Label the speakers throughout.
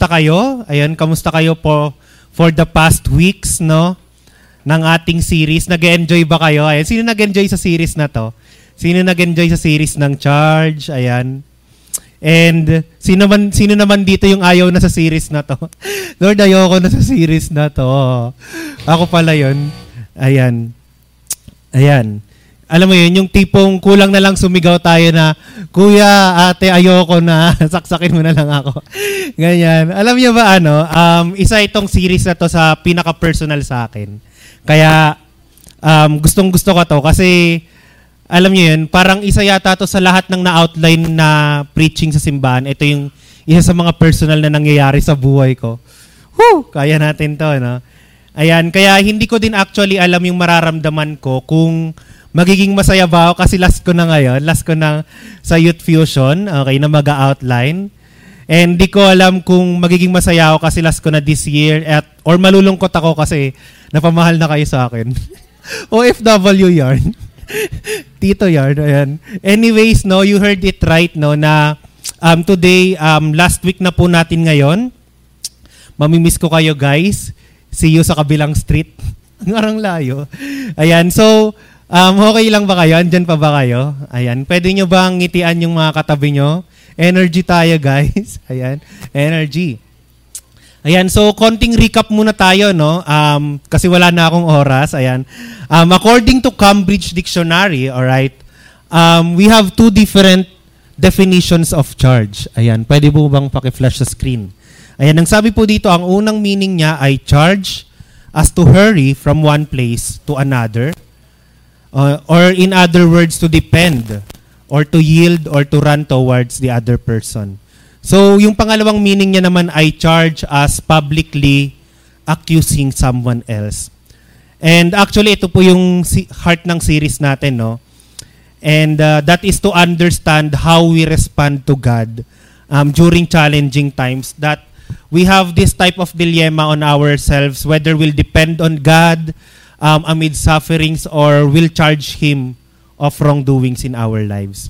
Speaker 1: kamusta kayo? Ayun, kamusta kayo po for the past weeks, no? ng ating series. Nag-enjoy ba kayo? Ayan, sino nag-enjoy sa series na to? Sino nag-enjoy sa series ng Charge? Ayan. And sino man sino naman dito yung ayaw na sa series na to? Lord, ayoko na sa series na to. Ako pala 'yon. Ayan. Ayan. Alam mo yun, yung tipong kulang na lang sumigaw tayo na, Kuya, ate, ayoko na, saksakin mo na lang ako. Ganyan. Alam niyo ba ano, um, isa itong series na to sa pinaka-personal sa akin. Kaya um, gustong gusto ko to kasi alam niyo yun, parang isa yata to sa lahat ng na-outline na preaching sa simbahan. Ito yung isa sa mga personal na nangyayari sa buhay ko. Whew! Kaya natin to, no? Ayan, kaya hindi ko din actually alam yung mararamdaman ko kung magiging masaya ba ako kasi last ko na ngayon, last ko na sa Youth Fusion, okay, na mag-outline. And di ko alam kung magiging masaya ako kasi last ko na this year at or malulungkot ako kasi napamahal na kayo sa akin. OFW yarn. Tito yarn. Ayan. Anyways, no, you heard it right, no, na um, today, um, last week na po natin ngayon. Mamimiss ko kayo, guys. See you sa kabilang street. Ngarang layo. Ayan, so, um, okay lang ba kayo? Andyan pa ba kayo? Ayan, pwede nyo bang ngitian yung mga katabi nyo? Energy tayo, guys. Ayan. Energy. Ayan, so konting recap muna tayo, no? Um, kasi wala na akong oras. Ayan. Um, according to Cambridge Dictionary, all right, um, we have two different definitions of charge. Ayan, pwede po bang paki-flash sa screen? Ayan, ang sabi po dito, ang unang meaning niya ay charge as to hurry from one place to another. Uh, or in other words, to depend or to yield or to run towards the other person. So, yung pangalawang meaning niya naman ay charge as publicly accusing someone else. And actually, ito po yung heart ng series natin, no? And uh, that is to understand how we respond to God um, during challenging times. That we have this type of dilemma on ourselves, whether we'll depend on God um, amid sufferings or will charge Him of wrongdoings in our lives.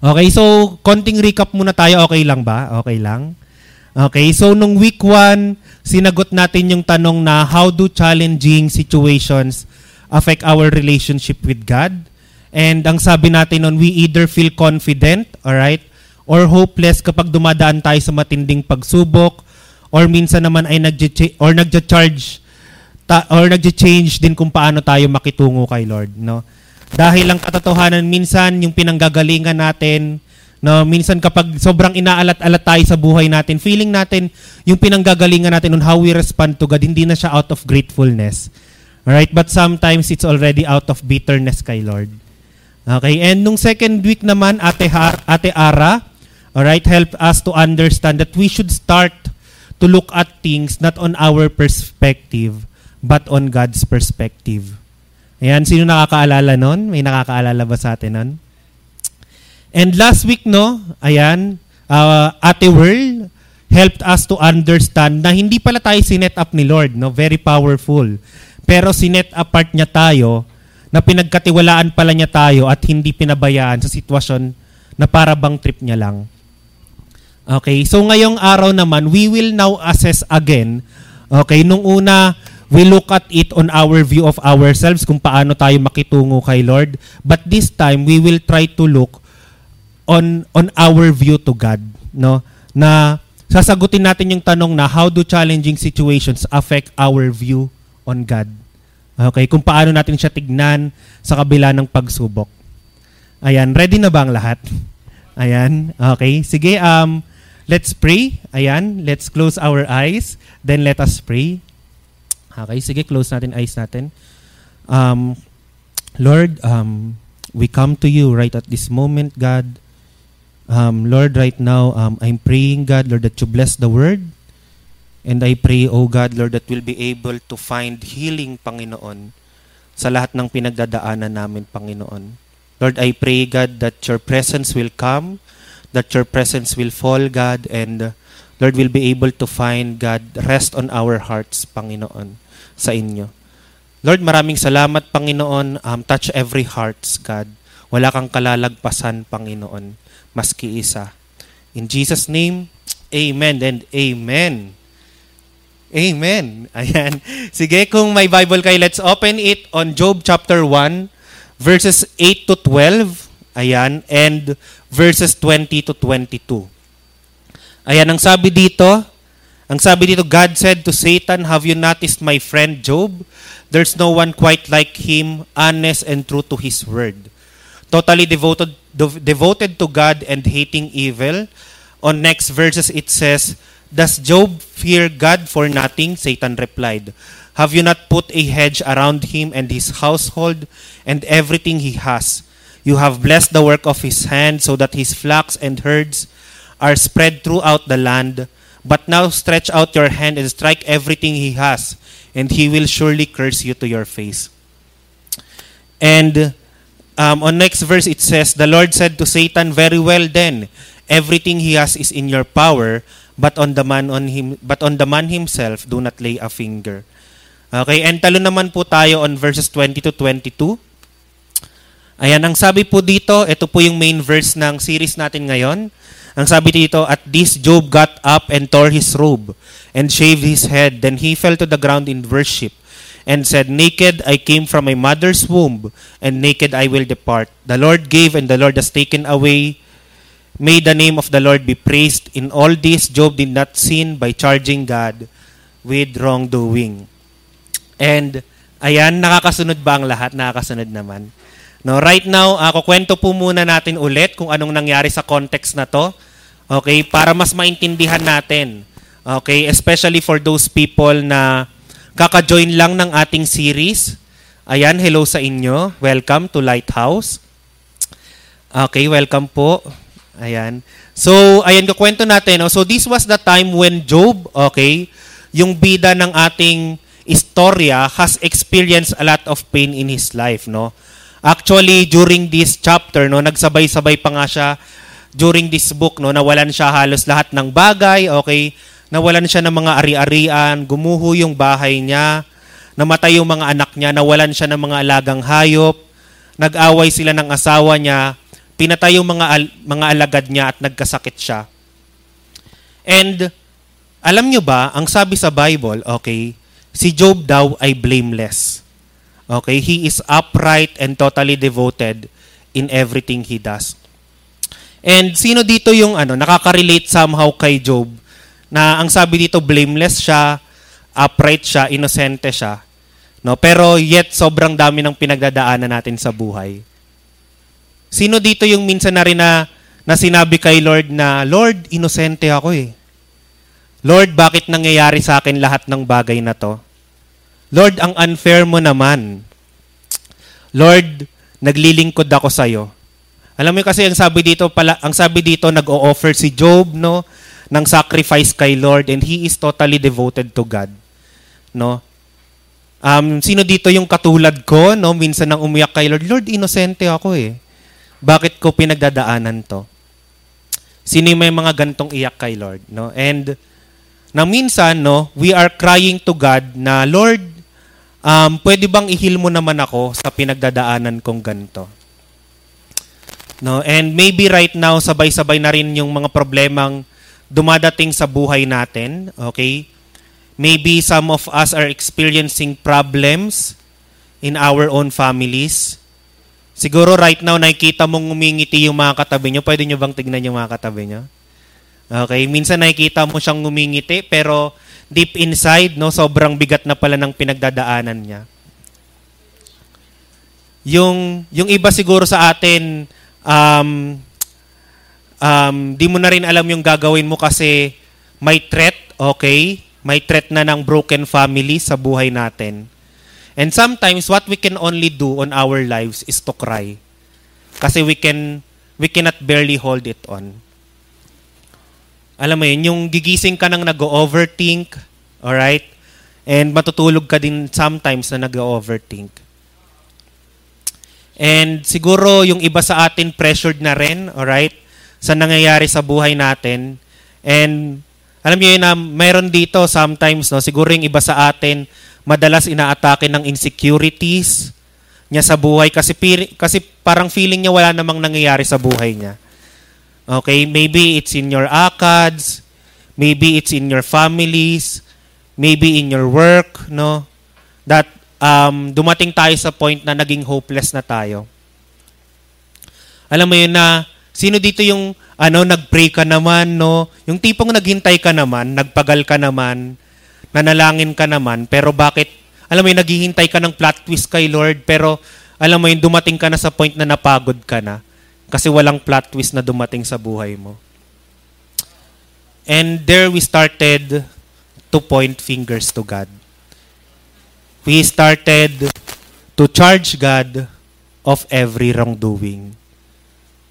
Speaker 1: Okay, so konting recap muna tayo. Okay lang ba? Okay lang? Okay, so nung week 1, sinagot natin yung tanong na how do challenging situations affect our relationship with God? And ang sabi natin nun, we either feel confident, alright, or hopeless kapag dumadaan tayo sa matinding pagsubok, or minsan naman ay nagja- or nagja-charge ta- or nagja-change din kung paano tayo makitungo kay Lord, no? Dahil ang katotohanan minsan yung pinanggagalingan natin, no, minsan kapag sobrang inaalat-alat tayo sa buhay natin, feeling natin yung pinanggagalingan natin on how we respond to God, hindi na siya out of gratefulness. Alright? But sometimes it's already out of bitterness kay Lord. Okay? And nung second week naman, Ate, Har- Ate Ara, alright, help us to understand that we should start to look at things not on our perspective, but on God's perspective. Ayan, sino nakakaalala nun? May nakakaalala ba sa atin nun? And last week, no, ayan, uh, Ate World helped us to understand na hindi pala tayo sinet up ni Lord, no? Very powerful. Pero sinet apart niya tayo na pinagkatiwalaan pala niya tayo at hindi pinabayaan sa sitwasyon na para bang trip niya lang. Okay, so ngayong araw naman, we will now assess again. Okay, nung una, we look at it on our view of ourselves kung paano tayo makitungo kay Lord. But this time, we will try to look on on our view to God, no? Na sasagutin natin yung tanong na how do challenging situations affect our view on God? Okay, kung paano natin siya tignan sa kabila ng pagsubok. Ayan, ready na ba ang lahat? Ayan, okay. Sige, um, let's pray. Ayan, let's close our eyes. Then let us pray. Okay, sige, close natin eyes natin. Um, Lord, um, we come to you right at this moment, God. Um, Lord, right now, um, I'm praying, God, Lord, that you bless the word. And I pray, oh God, Lord, that we'll be able to find healing, Panginoon, sa lahat ng pinagdadaanan namin, Panginoon. Lord, I pray, God, that your presence will come, that your presence will fall, God, and Lord, we'll be able to find, God, rest on our hearts, Panginoon sa inyo. Lord, maraming salamat, Panginoon. Um, touch every hearts, God. Wala kang kalalagpasan, Panginoon, maski isa. In Jesus' name, Amen and amen. Amen. Ayan. Sige, kung may Bible kayo, let's open it on Job chapter 1, verses 8 to 12. Ayan. And verses 20 to 22. Ayan, ang sabi dito, ang sabi dito, God said to Satan, Have you noticed my friend Job? There's no one quite like him, honest and true to his word. Totally devoted, devoted to God and hating evil. On next verses, it says, Does Job fear God for nothing? Satan replied, Have you not put a hedge around him and his household and everything he has? You have blessed the work of his hand so that his flocks and herds are spread throughout the land. But now stretch out your hand and strike everything he has, and he will surely curse you to your face. And um, on next verse it says, The Lord said to Satan, Very well then, everything he has is in your power, but on the man on him but on the man himself do not lay a finger. Okay, and talo naman po tayo on verses 20 to 22. Ayan, ang sabi po dito, ito po yung main verse ng series natin ngayon. Ang sabi dito, At this Job got up and tore his robe and shaved his head. Then he fell to the ground in worship and said, Naked I came from my mother's womb, and naked I will depart. The Lord gave, and the Lord has taken away. May the name of the Lord be praised. In all this, Job did not sin by charging God with wrongdoing. And, ayan, nakakasunod ba ang lahat? Nakakasunod naman. No, right now, ako uh, kwento po muna natin ulit kung anong nangyari sa context na to. Okay, para mas maintindihan natin. Okay, especially for those people na kaka-join lang ng ating series. Ayan, hello sa inyo. Welcome to Lighthouse. Okay, welcome po. Ayan. So, ayan, kukwento natin. No? So, this was the time when Job, okay, yung bida ng ating istorya has experienced a lot of pain in his life, no? Actually, during this chapter, no, nagsabay-sabay pa nga siya during this book, no, nawalan siya halos lahat ng bagay, okay? Nawalan siya ng mga ari-arian, gumuho yung bahay niya, namatay yung mga anak niya, nawalan siya ng mga alagang hayop, nag-away sila ng asawa niya, pinatay yung mga, al- mga alagad niya at nagkasakit siya. And alam nyo ba, ang sabi sa Bible, okay, si Job daw ay blameless. Okay, he is upright and totally devoted in everything he does. And sino dito yung ano, nakaka-relate somehow kay Job na ang sabi dito blameless siya, upright siya, inosente siya. No, pero yet sobrang dami ng pinagdadaanan natin sa buhay. Sino dito yung minsan na rin na, na sinabi kay Lord na, Lord, inosente ako eh. Lord, bakit nangyayari sa akin lahat ng bagay na to? Lord, ang unfair mo naman. Lord, naglilingkod ako sa iyo. Alam mo kasi ang sabi dito pala, ang sabi dito nag-o-offer si Job no ng sacrifice kay Lord and he is totally devoted to God. No? Um, sino dito yung katulad ko, no? Minsan nang umiyak kay Lord, Lord, inosente ako eh. Bakit ko pinagdadaanan to? Sino may mga gantong iyak kay Lord? No? And na minsan, no, we are crying to God na, Lord, um, pwede bang ihil mo naman ako sa pinagdadaanan kong ganito? No? And maybe right now, sabay-sabay na rin yung mga problemang dumadating sa buhay natin. Okay? Maybe some of us are experiencing problems in our own families. Siguro right now, nakikita mong ngumingiti yung mga katabi nyo. Pwede nyo bang tignan yung mga katabi nyo? Okay, minsan nakikita mo siyang ngumingiti, pero deep inside, no, sobrang bigat na pala ng pinagdadaanan niya. Yung, yung iba siguro sa atin, um, um, di mo na rin alam yung gagawin mo kasi may threat, okay? May threat na ng broken family sa buhay natin. And sometimes what we can only do on our lives is to cry. Kasi we can we cannot barely hold it on. Alam mo yun, yung gigising ka nang nag-overthink, alright? And matutulog ka din sometimes na nag-overthink. And siguro yung iba sa atin pressured na rin, alright? Sa nangyayari sa buhay natin. And alam niyo na mayroon dito sometimes, no, siguro yung iba sa atin, madalas inaatake ng insecurities niya sa buhay kasi, kasi parang feeling niya wala namang nangyayari sa buhay niya. Okay, maybe it's in your ACADS, Maybe it's in your families, maybe in your work, no? That um, dumating tayo sa point na naging hopeless na tayo. Alam mo yun na, sino dito yung ano, nag-pray ka naman, no? Yung tipong naghintay ka naman, nagpagal ka naman, nanalangin ka naman, pero bakit, alam mo yun, naghihintay ka ng plot twist kay Lord, pero alam mo yun, dumating ka na sa point na napagod ka na kasi walang plot twist na dumating sa buhay mo. And there we started to point fingers to God. We started to charge God of every wrongdoing.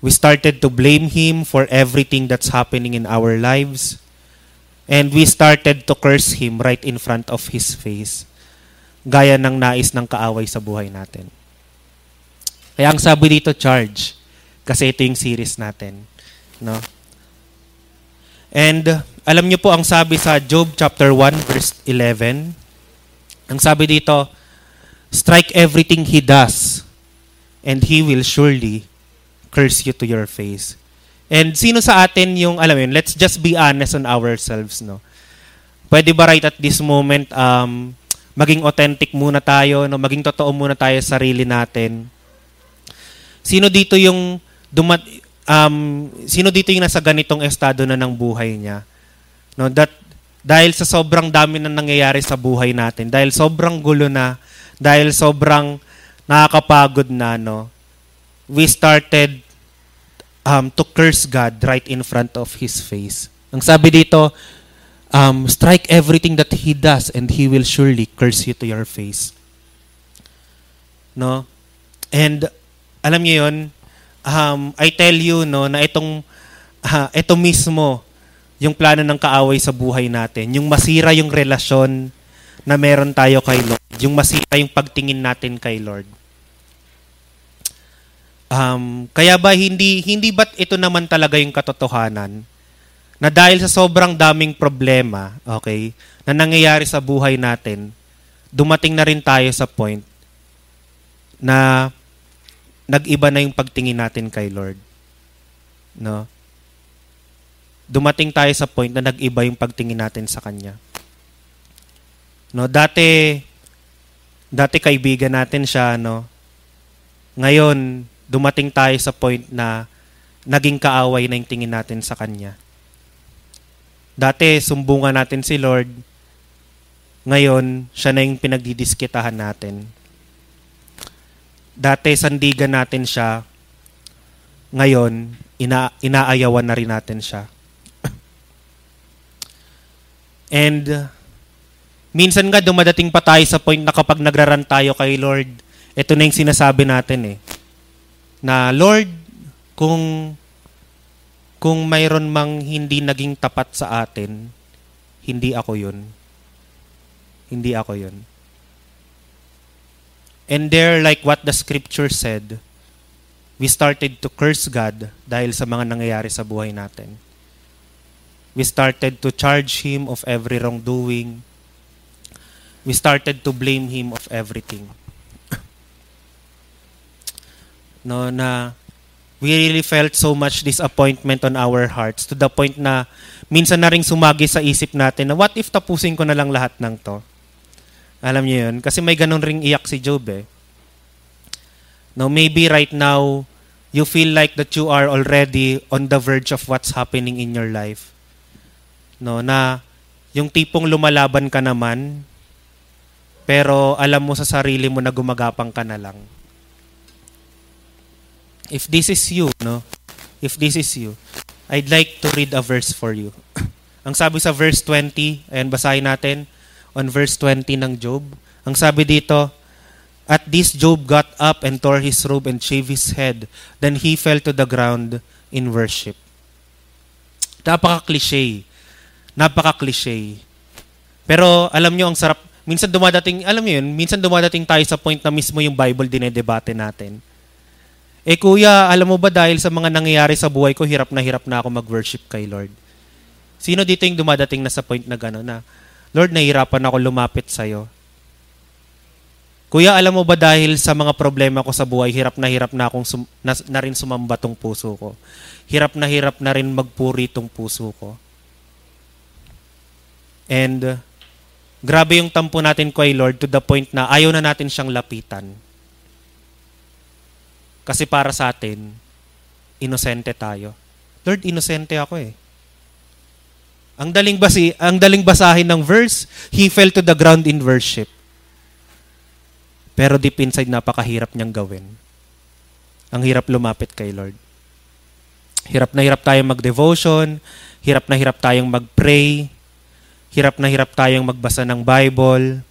Speaker 1: We started to blame Him for everything that's happening in our lives. And we started to curse Him right in front of His face. Gaya ng nais ng kaaway sa buhay natin. Kaya ang sabi dito, charge. Kasi ito yung series natin. No? And alam niyo po ang sabi sa Job chapter 1 verse 11. Ang sabi dito, strike everything he does and he will surely curse you to your face. And sino sa atin yung, alam mo let's just be honest on ourselves, no? Pwede ba right at this moment, um, maging authentic muna tayo, no? maging totoo muna tayo sa sarili natin. Sino dito yung dumat, um, sino dito yung nasa ganitong estado na ng buhay niya? No, that, dahil sa sobrang dami na nangyayari sa buhay natin, dahil sobrang gulo na, dahil sobrang nakakapagod na, no, we started um, to curse God right in front of His face. Ang sabi dito, um, strike everything that He does and He will surely curse you to your face. No? And alam niyo yon um, I tell you no na itong uh, ito mismo yung plano ng kaaway sa buhay natin, yung masira yung relasyon na meron tayo kay Lord, yung masira yung pagtingin natin kay Lord. Um, kaya ba hindi hindi ba't ito naman talaga yung katotohanan na dahil sa sobrang daming problema, okay, na nangyayari sa buhay natin, dumating na rin tayo sa point na nag-iba na yung pagtingin natin kay Lord. No? Dumating tayo sa point na nag-iba yung pagtingin natin sa Kanya. No, dati, dati kaibigan natin siya, no? Ngayon, dumating tayo sa point na naging kaaway na yung tingin natin sa Kanya. Dati, sumbungan natin si Lord. Ngayon, siya na yung pinagdidiskitahan natin. Dati sandigan natin siya, ngayon ina inaayawan na rin natin siya. And minsan nga dumadating pa tayo sa point na kapag nagraran tayo kay Lord, ito na yung sinasabi natin eh. Na Lord, kung kung mayroon mang hindi naging tapat sa atin, hindi ako yun. Hindi ako yun. And there, like what the scripture said, we started to curse God dahil sa mga nangyayari sa buhay natin. We started to charge Him of every wrongdoing. We started to blame Him of everything. no, na we really felt so much disappointment on our hearts to the point na minsan na rin sumagi sa isip natin na what if tapusin ko na lang lahat ng to? Alam niyo yun? Kasi may ganun ring iyak si Job eh. Now, maybe right now, you feel like that you are already on the verge of what's happening in your life. No, na yung tipong lumalaban ka naman, pero alam mo sa sarili mo na gumagapang ka na lang. If this is you, no? If this is you, I'd like to read a verse for you. Ang sabi sa verse 20, ayan basahin natin, on verse 20 ng Job. Ang sabi dito, At this Job got up and tore his robe and shaved his head. Then he fell to the ground in worship. Napaka-cliche. Napaka-cliche. Pero alam nyo, ang sarap. Minsan dumadating, alam nyo yun, minsan dumadating tayo sa point na mismo yung Bible dinedebate natin. Eh kuya, alam mo ba dahil sa mga nangyayari sa buhay ko, hirap na hirap na ako mag-worship kay Lord. Sino dito yung dumadating na sa point na gano'n na, Lord, nahihirapan ako lumapit sa'yo. Kuya, alam mo ba dahil sa mga problema ko sa buhay, hirap na hirap na akong sum- na, na rin sumamba tong puso ko. Hirap na hirap na rin magpuri tong puso ko. And uh, grabe yung tampo natin kay Lord to the point na ayaw na natin siyang lapitan. Kasi para sa atin, inosente tayo. Lord, inosente ako eh. Ang daling basi, ang daling basahin ng verse, he fell to the ground in worship. Pero deep inside napakahirap niyang gawin. Ang hirap lumapit kay Lord. Hirap na hirap tayong mag-devotion, hirap na hirap tayong mag-pray, hirap na hirap tayong magbasa ng Bible.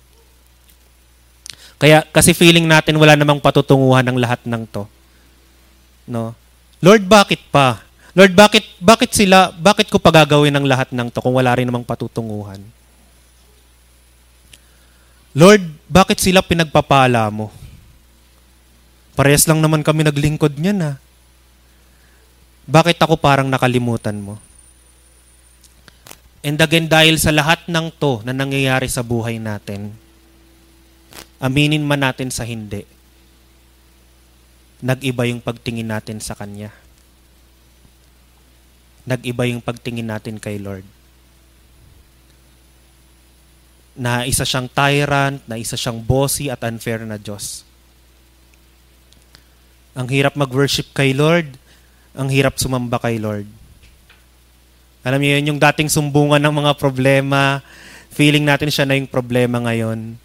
Speaker 1: Kaya kasi feeling natin wala namang patutunguhan ng lahat ng 'to. No? Lord, bakit pa? Lord, bakit, bakit sila, bakit ko pagagawin ng lahat ng to kung wala rin namang patutunguhan? Lord, bakit sila pinagpapala mo? Parehas lang naman kami naglingkod niyan ha. Bakit ako parang nakalimutan mo? And again, dahil sa lahat ng to na nangyayari sa buhay natin, aminin man natin sa hindi, nag-iba yung pagtingin natin sa Kanya nag-iba yung pagtingin natin kay Lord. Na isa siyang tyrant, na isa siyang bossy at unfair na Diyos. Ang hirap mag-worship kay Lord, ang hirap sumamba kay Lord. Alam niyo yun, yung dating sumbungan ng mga problema, feeling natin siya na yung problema ngayon.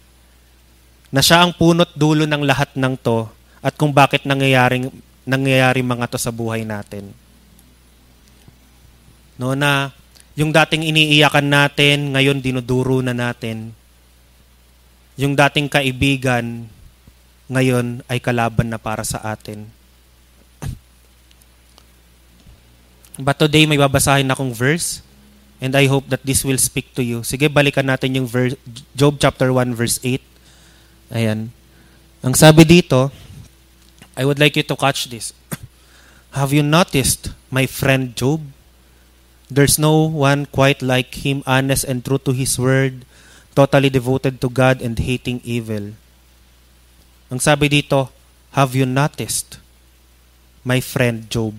Speaker 1: Na siya ang punot dulo ng lahat ng to at kung bakit nangyayaring, nangyayari mga to sa buhay natin. No, na yung dating iniiyakan natin, ngayon dinuduro na natin. Yung dating kaibigan, ngayon ay kalaban na para sa atin. But today may babasahin akong verse and I hope that this will speak to you. Sige, balikan natin yung verse, Job chapter 1 verse 8. Ayan. Ang sabi dito, I would like you to catch this. Have you noticed, my friend Job, There's no one quite like him, honest and true to his word, totally devoted to God and hating evil. Ang sabi dito, have you noticed, my friend Job?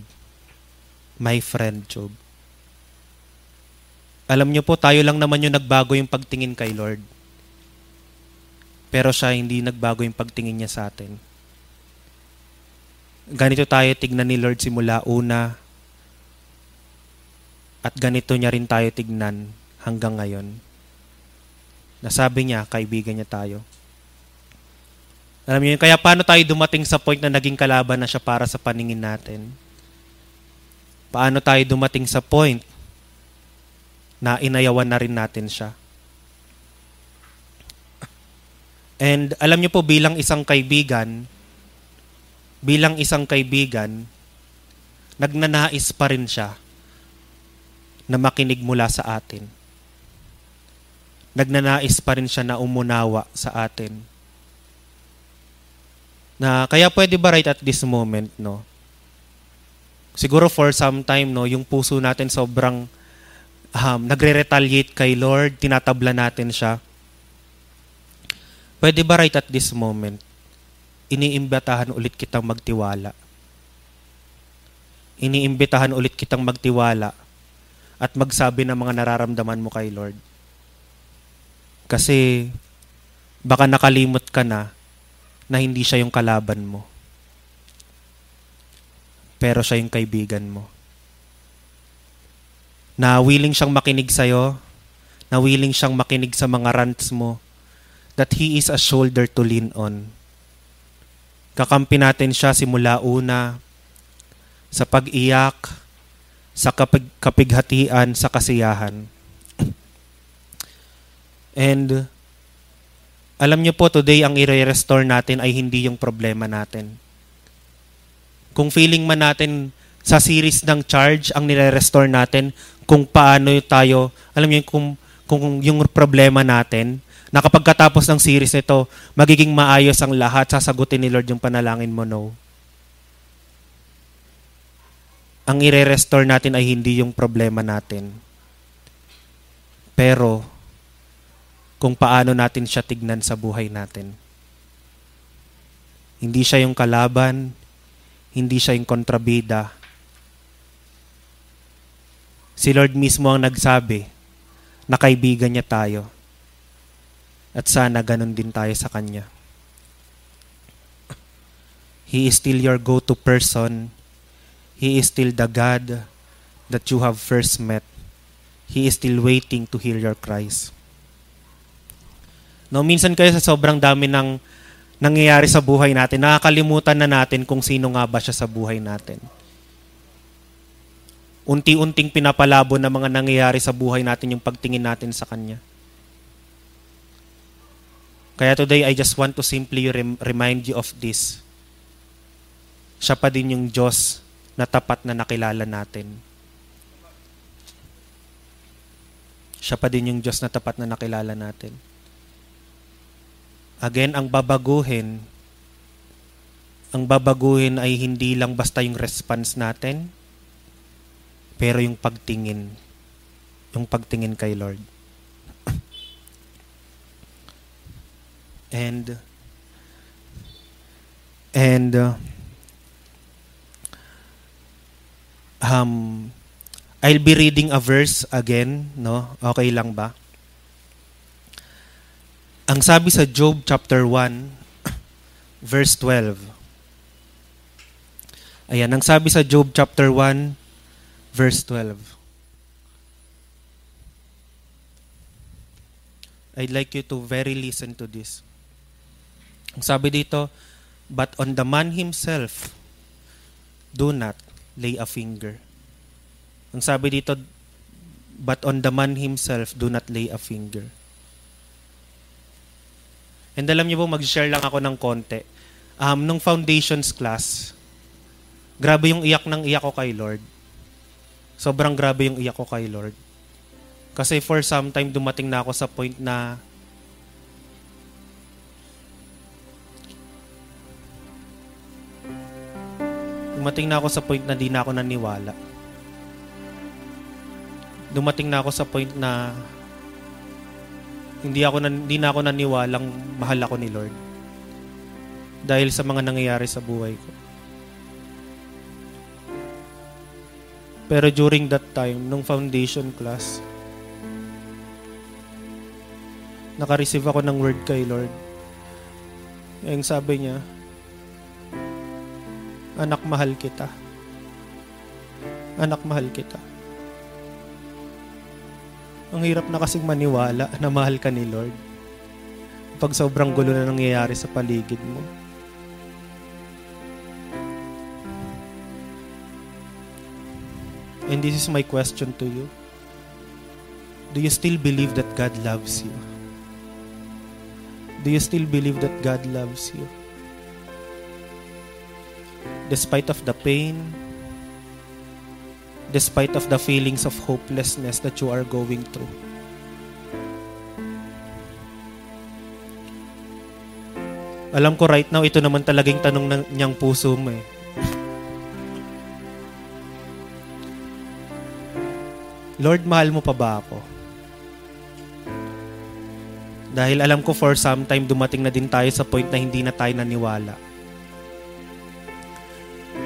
Speaker 1: My friend Job. Alam niyo po, tayo lang naman yung nagbago yung pagtingin kay Lord. Pero siya hindi nagbago yung pagtingin niya sa atin. Ganito tayo tignan ni Lord simula una at ganito niya rin tayo tignan hanggang ngayon. Nasabi niya, kaibigan niya tayo. Alam niyo kaya paano tayo dumating sa point na naging kalaban na siya para sa paningin natin? Paano tayo dumating sa point na inayawan na rin natin siya? And alam niyo po bilang isang kaibigan, bilang isang kaibigan, nagnanais pa rin siya na makinig mula sa atin. Nagnanais pa rin siya na umunawa sa atin. Na kaya pwede ba right at this moment, no? Siguro for some time, no, yung puso natin sobrang um, nagre-retaliate kay Lord, tinatabla natin siya. Pwede ba right at this moment, iniimbitahan ulit kitang magtiwala? Iniimbitahan ulit kitang magtiwala at magsabi ng mga nararamdaman mo kay Lord. Kasi baka nakalimot ka na na hindi siya yung kalaban mo. Pero siya yung kaibigan mo. Na willing siyang makinig sa'yo, na willing siyang makinig sa mga rants mo, that He is a shoulder to lean on. Kakampi natin siya simula una, sa pag-iyak, sa kapig, kapighatian, sa kasiyahan. And alam niyo po, today ang i-restore natin ay hindi yung problema natin. Kung feeling man natin sa series ng charge ang nire-restore natin kung paano tayo, alam niyo kung, kung yung problema natin, na kapag ng series nito, magiging maayos ang lahat, sasagutin ni Lord yung panalangin mo, no ang ire-restore natin ay hindi yung problema natin. Pero, kung paano natin siya tignan sa buhay natin. Hindi siya yung kalaban, hindi siya yung kontrabida. Si Lord mismo ang nagsabi na kaibigan niya tayo. At sana ganun din tayo sa Kanya. He is still your go-to person. He is still the God that you have first met. He is still waiting to hear your cries. No, minsan kayo sa sobrang dami ng nangyayari sa buhay natin, nakakalimutan na natin kung sino nga ba siya sa buhay natin. Unti-unting pinapalabo na mga nangyayari sa buhay natin yung pagtingin natin sa Kanya. Kaya today, I just want to simply rem- remind you of this. Siya pa din yung Diyos na tapat na nakilala natin. Siya pa din yung Diyos na tapat na nakilala natin. Again, ang babaguhin, ang babaguhin ay hindi lang basta yung response natin, pero yung pagtingin, yung pagtingin kay Lord. And and uh, um I'll be reading a verse again, no? Okay lang ba? Ang sabi sa Job chapter 1 verse 12. Ayan, ang sabi sa Job chapter 1 verse 12. I'd like you to very listen to this. Ang sabi dito, but on the man himself, do not lay a finger. Ang sabi dito, but on the man himself, do not lay a finger. And alam niyo po, mag-share lang ako ng konti. Um, nung foundations class, grabe yung iyak ng iyak ko kay Lord. Sobrang grabe yung iyak ko kay Lord. Kasi for some time, dumating na ako sa point na dumating na ako sa point na di na ako naniwala. Dumating na ako sa point na hindi ako nan, hindi na ako naniwalang mahal ako ni Lord. Dahil sa mga nangyayari sa buhay ko. Pero during that time, nung foundation class, naka-receive ako ng word kay Lord. Yung sabi niya, Anak, mahal kita. Anak, mahal kita. Ang hirap na kasing maniwala na mahal ka ni Lord. Pag sobrang gulo na nangyayari sa paligid mo. And this is my question to you. Do you still believe that God loves you? Do you still believe that God loves you? despite of the pain, despite of the feelings of hopelessness that you are going through. Alam ko right now, ito naman talagang tanong ng niyang puso mo eh. Lord, mahal mo pa ba ako? Dahil alam ko for some time dumating na din tayo sa point na hindi na tayo naniwala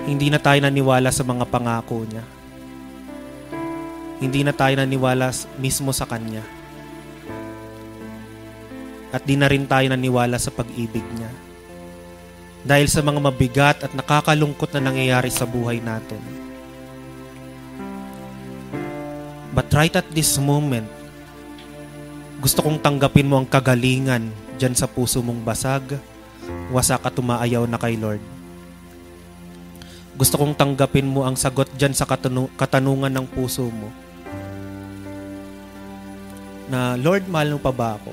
Speaker 1: hindi na tayo naniwala sa mga pangako niya. Hindi na tayo naniwala mismo sa Kanya. At di na rin tayo naniwala sa pag-ibig niya. Dahil sa mga mabigat at nakakalungkot na nangyayari sa buhay natin. But right at this moment, gusto kong tanggapin mo ang kagalingan dyan sa puso mong basag, wasak at tumaayaw na kay Lord gusto kong tanggapin mo ang sagot dyan sa katanu- katanungan ng puso mo. Na, Lord, mahal mo pa ba ako?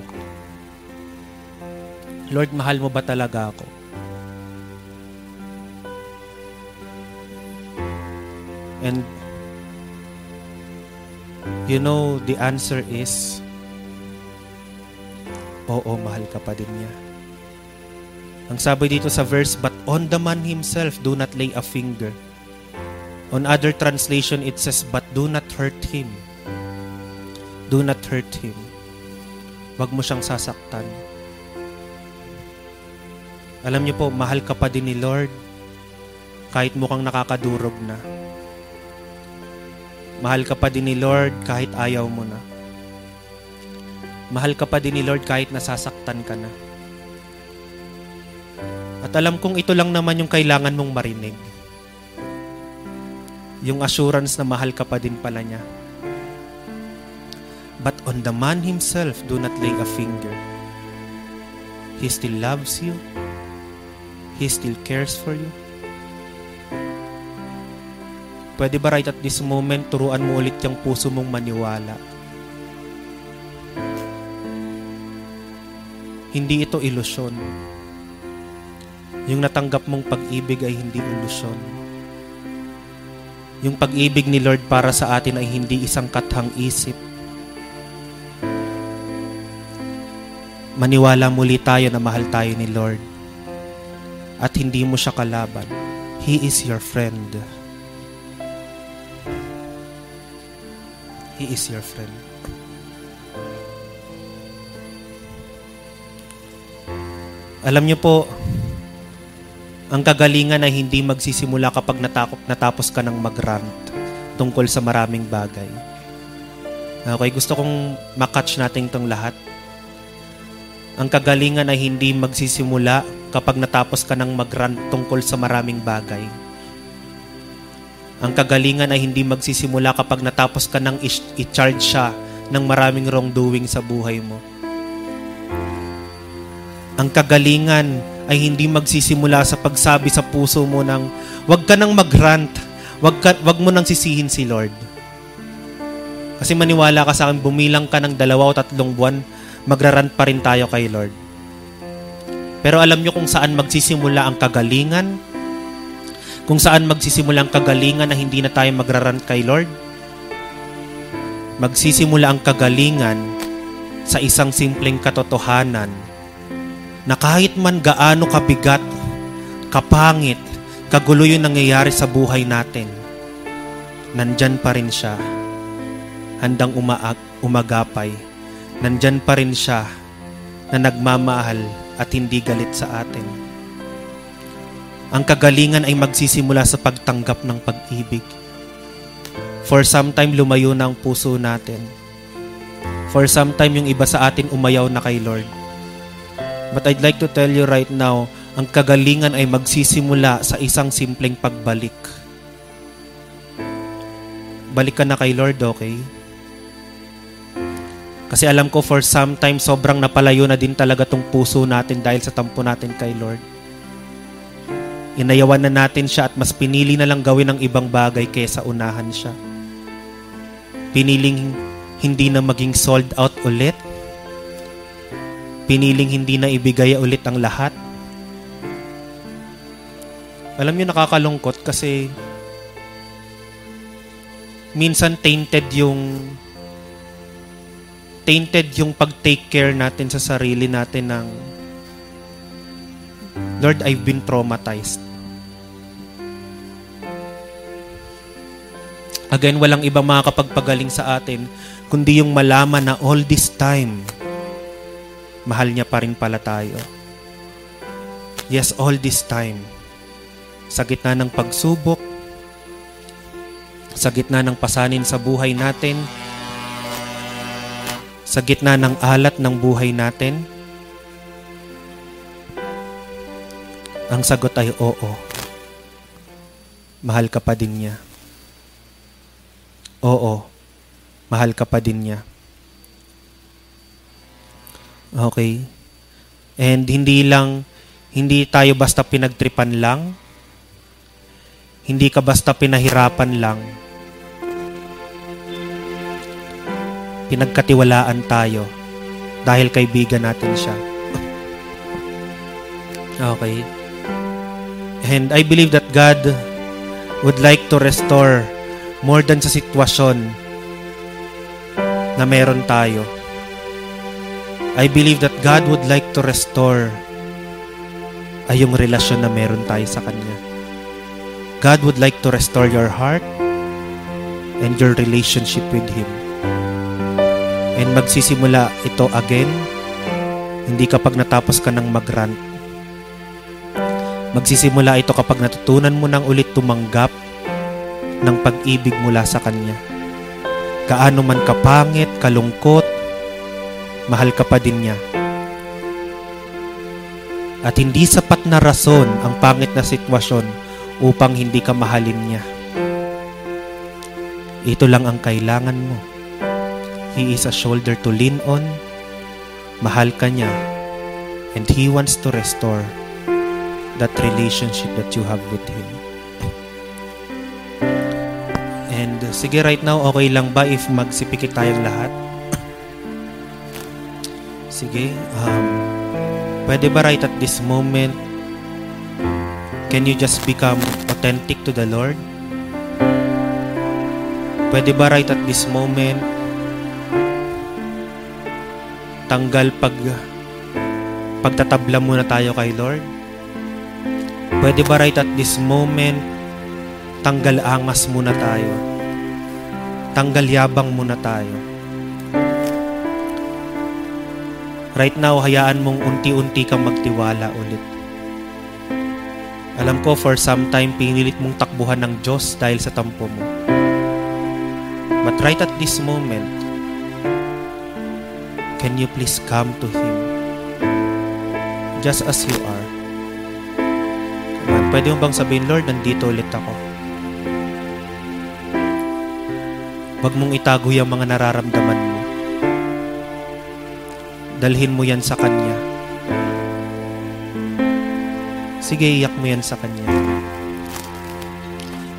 Speaker 1: Lord, mahal mo ba talaga ako? And you know, the answer is, oo, mahal ka pa din niya. Ang sabi dito sa verse, But on the man himself do not lay a finger. On other translation, it says, But do not hurt him. Do not hurt him. Huwag mo siyang sasaktan. Alam niyo po, mahal ka pa din ni Lord kahit mukhang nakakadurog na. Mahal ka pa din ni Lord kahit ayaw mo na. Mahal ka pa din ni Lord kahit nasasaktan ka na. At alam kong ito lang naman yung kailangan mong marinig. Yung assurance na mahal ka pa din pala niya. But on the man himself, do not lay a finger. He still loves you. He still cares for you. Pwede ba right at this moment, turuan mo ulit yung puso mong maniwala? Hindi ito ilusyon. Yung natanggap mong pag-ibig ay hindi ilusyon. Yung pag-ibig ni Lord para sa atin ay hindi isang kathang isip. Maniwala muli tayo na mahal tayo ni Lord. At hindi mo siya kalaban. He is your friend. He is your friend. Alam niyo po, ang kagalingan ay hindi magsisimula kapag natakop, natapos ka ng mag-rant tungkol sa maraming bagay. Okay, gusto kong makatch natin itong lahat. Ang kagalingan ay hindi magsisimula kapag natapos ka ng mag-rant tungkol sa maraming bagay. Ang kagalingan ay hindi magsisimula kapag natapos ka ng i-charge siya ng maraming wrongdoing sa buhay mo. Ang kagalingan ay hindi magsisimula sa pagsabi sa puso mo ng wag ka nang mag-rant, wag, ka, wag mo nang sisihin si Lord. Kasi maniwala ka sa akin, bumilang ka ng dalawa o tatlong buwan, magrarant pa rin tayo kay Lord. Pero alam nyo kung saan magsisimula ang kagalingan? Kung saan magsisimula ang kagalingan na hindi na tayo magrarant kay Lord? Magsisimula ang kagalingan sa isang simpleng katotohanan na kahit man gaano kabigat, kapangit, kagulo yung nangyayari sa buhay natin, nandyan pa rin siya, handang umaag, umagapay, nandyan pa rin siya na nagmamahal at hindi galit sa atin. Ang kagalingan ay magsisimula sa pagtanggap ng pag-ibig. For some time, lumayo na ang puso natin. For some time, yung iba sa atin umayaw na kay Lord. But I'd like to tell you right now, ang kagalingan ay magsisimula sa isang simpleng pagbalik. Balik ka na kay Lord, okay? Kasi alam ko for some time sobrang napalayo na din talaga tong puso natin dahil sa tampo natin kay Lord. Inayawan na natin siya at mas pinili na lang gawin ng ibang bagay kaysa unahan siya. Piniling hindi na maging sold out ulit Piniling hindi na ibigay ulit ang lahat. Alam niyo nakakalungkot kasi minsan tainted yung tainted yung pag-take care natin sa sarili natin ng Lord, I've been traumatized. Again, walang ibang makakapagpagaling sa atin kundi yung malaman na all this time, mahal niya pa rin pala tayo. Yes, all this time, sa gitna ng pagsubok, sa gitna ng pasanin sa buhay natin, sa gitna ng alat ng buhay natin, ang sagot ay oo. Mahal ka pa din niya. Oo, mahal ka pa din niya. Okay? And hindi lang, hindi tayo basta pinagtripan lang. Hindi ka basta pinahirapan lang. Pinagkatiwalaan tayo dahil kaibigan natin siya. Okay. And I believe that God would like to restore more than sa sitwasyon na meron tayo. I believe that God would like to restore ay yung relasyon na meron tayo sa Kanya. God would like to restore your heart and your relationship with Him. And magsisimula ito again, hindi kapag natapos ka ng mag-rant. Magsisimula ito kapag natutunan mo nang ulit tumanggap ng pag-ibig mula sa Kanya. Kaano man kapangit, kalungkot, mahal ka pa din niya. At hindi sapat na rason ang pangit na sitwasyon upang hindi ka mahalin niya. Ito lang ang kailangan mo. He is a shoulder to lean on. Mahal ka niya. And He wants to restore that relationship that you have with Him. And uh, sige right now, okay lang ba if magsipikit tayong lahat? Sige, um, pwede ba right at this moment, can you just become authentic to the Lord? Pwede ba right at this moment, tanggal pag pagtatabla muna tayo kay Lord? Pwede ba right at this moment, tanggal angas muna tayo? Tanggal yabang muna tayo? Right now, hayaan mong unti-unti kang magtiwala ulit. Alam ko for some time pinilit mong takbuhan ng Diyos dahil sa tampo mo. But right at this moment, can you please come to Him? Just as you are. Come pwede mo bang sabihin, Lord, nandito ulit ako. Huwag mong itago yung mga nararamdaman mo. Dalhin mo yan sa Kanya. Sige, iyak mo yan sa Kanya.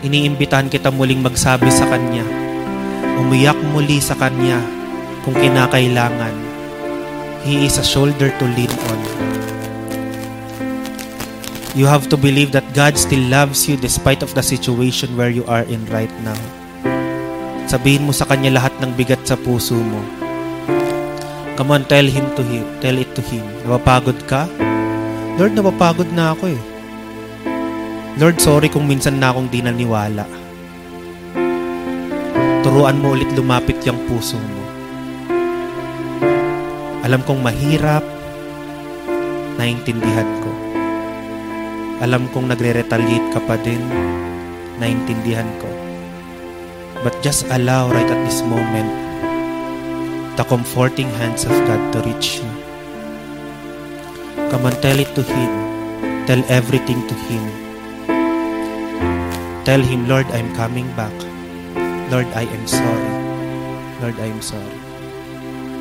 Speaker 1: Iniimbitahan kita muling magsabi sa Kanya. Umiyak muli sa Kanya kung kinakailangan. He is a shoulder to lean on. You have to believe that God still loves you despite of the situation where you are in right now. Sabihin mo sa Kanya lahat ng bigat sa puso mo. Come on, tell him to him. Tell it to him. Napapagod ka? Lord, napapagod na ako eh. Lord, sorry kung minsan na akong di naniwala. Turuan mo ulit lumapit yung puso mo. Alam kong mahirap, naintindihan ko. Alam kong nagre-retaliate ka pa din, naintindihan ko. But just allow right at this moment the comforting hands of God to reach you. Come on, tell it to Him. Tell everything to Him. Tell Him, Lord, I'm coming back. Lord, I am sorry. Lord, I am sorry.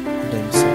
Speaker 1: Lord, I am sorry.